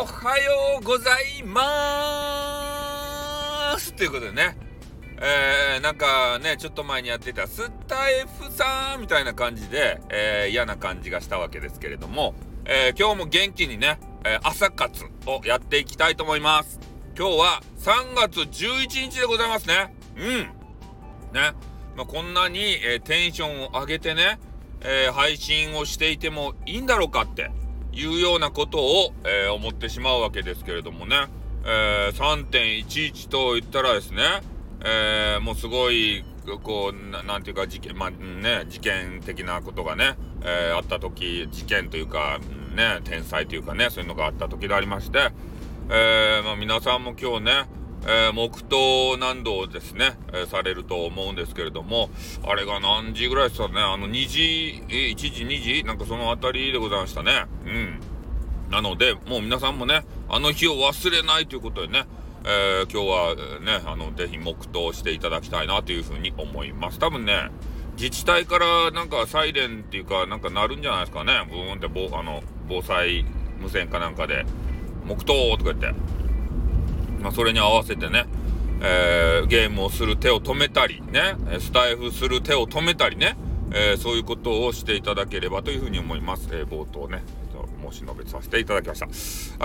おはようございますということでね、えー、なんかね、ちょっと前にやってたスタイフさんみたいな感じで、えー、嫌な感じがしたわけですけれども、えー、今日も元気にね、え朝活をやっていきたいと思います。今日は3月11日でございますね。うん。ね。まあ、こんなに、えテンションを上げてね、え配信をしていてもいいんだろうかっていうようなことを、えー、思ってしまうわけですけれどもね、えー、3.11と言ったらですね、えー、もうすごいこうななんていうか事件まあね事件的なことがね、えー、あった時事件というかね天才というかねそういうのがあった時でありまして、えー、まあ、皆さんも今日ねえー、黙祷何度ですね、えー、されると思うんですけれども、あれが何時ぐらいですかね、あの2時、えー、1時、2時？なんかそのあたりでございましたね。うん。なので、もう皆さんもね、あの日を忘れないということでね、えー、今日はね、あの、ぜひ黙祷していただきたいなというふうに思います。多分ね、自治体からなんかサイレンっていうか、なんか鳴るんじゃないですかね。ブーンって防、あの、防災無線かなんかで、黙祷とか言って。まあ、それに合わせてね、えー、ゲームをする手を止めたりね、スタイフする手を止めたりね、えー、そういうことをしていただければというふうに思います。えー、冒頭ね、申し述べさせていただきました。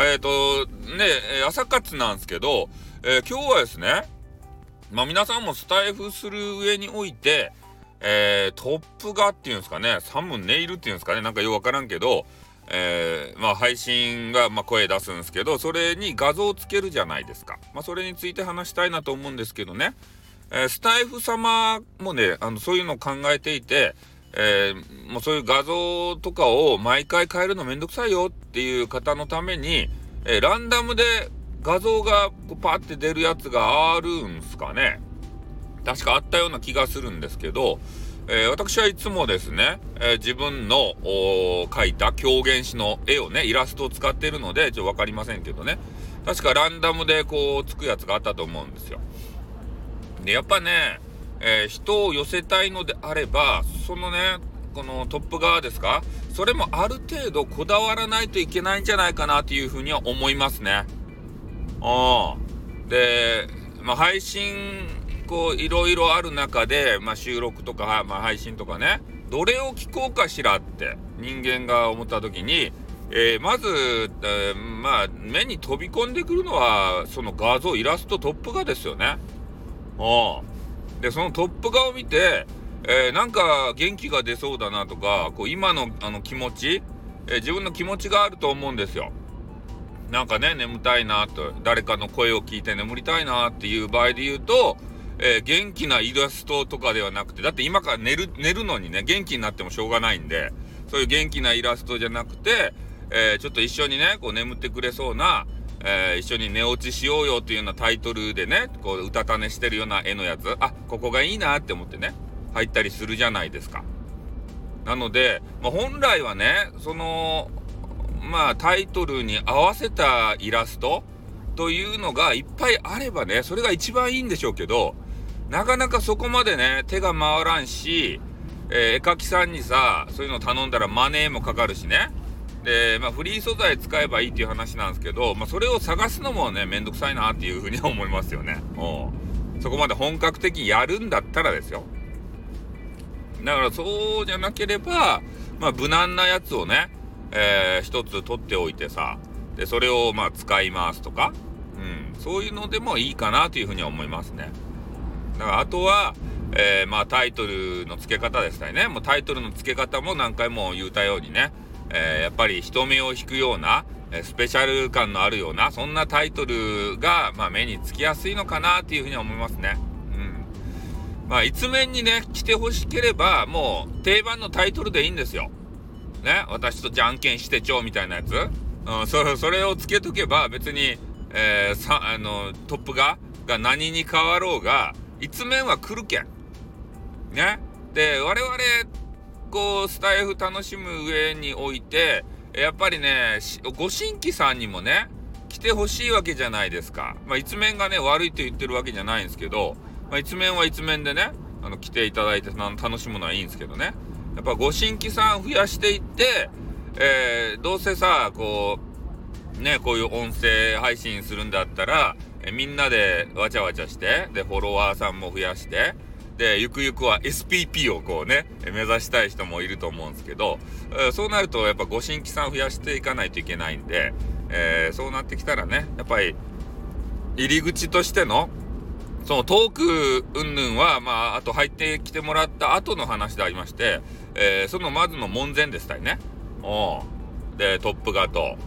えっ、ー、と、ね、朝活なんですけど、え今日はですね、まあ皆さんもスタイフする上において、えトップ画っていうんですかね、サムネイルっていうんですかね、なんかよくわからんけど、えー、まあ、配信が、まあ、声出すんですけど、それに画像をつけるじゃないですか。まあ、それについて話したいなと思うんですけどね、えー、スタイフ様もね、あの、そういうのを考えていて、えー、もうそういう画像とかを毎回変えるのめんどくさいよっていう方のために、えランダムで画像がこうパーって出るやつがあるんすかね。確かあったような気がするんですけど、えー、私はいつもですね、えー、自分の描いた狂言師の絵をね、イラストを使っているので、ちょっとわかりませんけどね、確かランダムでこう、つくやつがあったと思うんですよ。で、やっぱね、えー、人を寄せたいのであれば、そのね、このトップ側ですかそれもある程度こだわらないといけないんじゃないかなというふうには思いますね。ああ。で、まあ、配信こういろいろある中で、まあ、収録とか、まあ、配信とかねどれを聞こうかしらって人間が思った時に、えー、まず、えー、まあ目に飛び込んでくるのはその画像イラストトップ画ですよね。でそのトップ画を見て、えー、なんか元気が出そうだなとかこう今のあの気持ち、え自分の気持ちがあると思うんですよ。なんかね眠たいなと誰かの声を聞いて眠りたいなっていう場合で言うとえー、元気なイラストとかではなくて、だって今から寝る、寝るのにね、元気になってもしょうがないんで、そういう元気なイラストじゃなくて、えー、ちょっと一緒にね、こう眠ってくれそうな、えー、一緒に寝落ちしようよっていうようなタイトルでね、こう、うたた寝してるような絵のやつ、あ、ここがいいなって思ってね、入ったりするじゃないですか。なので、まあ、本来はね、その、まあ、タイトルに合わせたイラストというのがいっぱいあればね、それが一番いいんでしょうけど、なかなかそこまでね、手が回らんし、えー、絵描きさんにさ、そういうの頼んだらマネーもかかるしね。で、まあ、フリー素材使えばいいっていう話なんですけど、まあ、それを探すのもね、めんどくさいなっていうふうに思いますよね。うん。そこまで本格的やるんだったらですよ。だからそうじゃなければ、まあ、無難なやつをね、えー、一つ取っておいてさ、で、それをまあ使いますとか、うん、そういうのでもいいかなというふうには思いますね。だからあとは、えー、まあタイトルの付け方でしたね。もうタイトルの付け方も何回も言うたようにね、えー、やっぱり人目を引くような、えスペシャル感のあるような、そんなタイトルが、まあ、目につきやすいのかなっていうふうには思いますね。うん。まあ、一面にね、来てほしければ、もう定番のタイトルでいいんですよ。ね、私とじゃんけんしてちょうみたいなやつ。うん、それ、それをつけとけば、別に、えー、さ、あの、トップが、が何に変わろうが、一面は来るけん。ね。で、我々、こう、スタイフ楽しむ上において、やっぱりね、ご新規さんにもね、来てほしいわけじゃないですか。まあ、一面がね、悪いと言ってるわけじゃないんですけど、まあ、一面は一面でね、あの、来ていただいて楽しむのはいいんですけどね。やっぱご新規さん増やしていって、えー、どうせさ、こう、ね、こういう音声配信するんだったら、えみんなでわちゃわちゃして、で、フォロワーさんも増やして、で、ゆくゆくは SPP をこうね、目指したい人もいると思うんですけど、えそうなるとやっぱご新規さん増やしていかないといけないんで、えー、そうなってきたらね、やっぱり入り口としての、そのトーク云々は、まあ、あと入ってきてもらった後の話でありまして、えー、そのまずの門前でしたいね。おで、トップガと、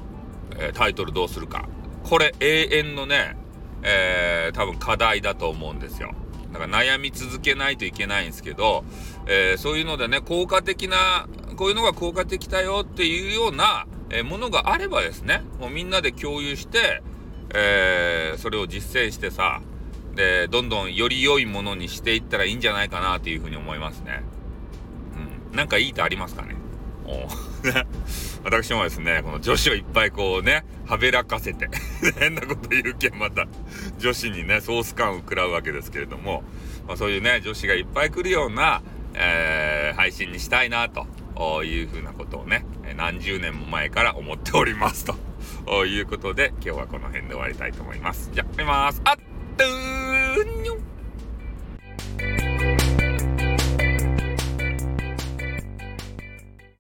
えー、タイトルどうするか。これ永遠のね、えー、多分課題だと思うんですよ。だから悩み続けないといけないんですけど、えー、そういうのでね、効果的な、こういうのが効果的だよっていうような、え、ものがあればですね、もうみんなで共有して、え、それを実践してさ、で、どんどんより良いものにしていったらいいんじゃないかなっていうふうに思いますね。うん。なんかいいとありますかね？私もですね、この女子をいっぱいこうね、はべらかせて 変なこと言うけんまた女子にね、ソース感を食らうわけですけれども、まあ、そういうね、女子がいっぱい来るような、えー、配信にしたいなというふうなことをね、何十年も前から思っておりますと いうことで、今日はこの辺で終わりたいと思います。じゃあ、終ります。あっと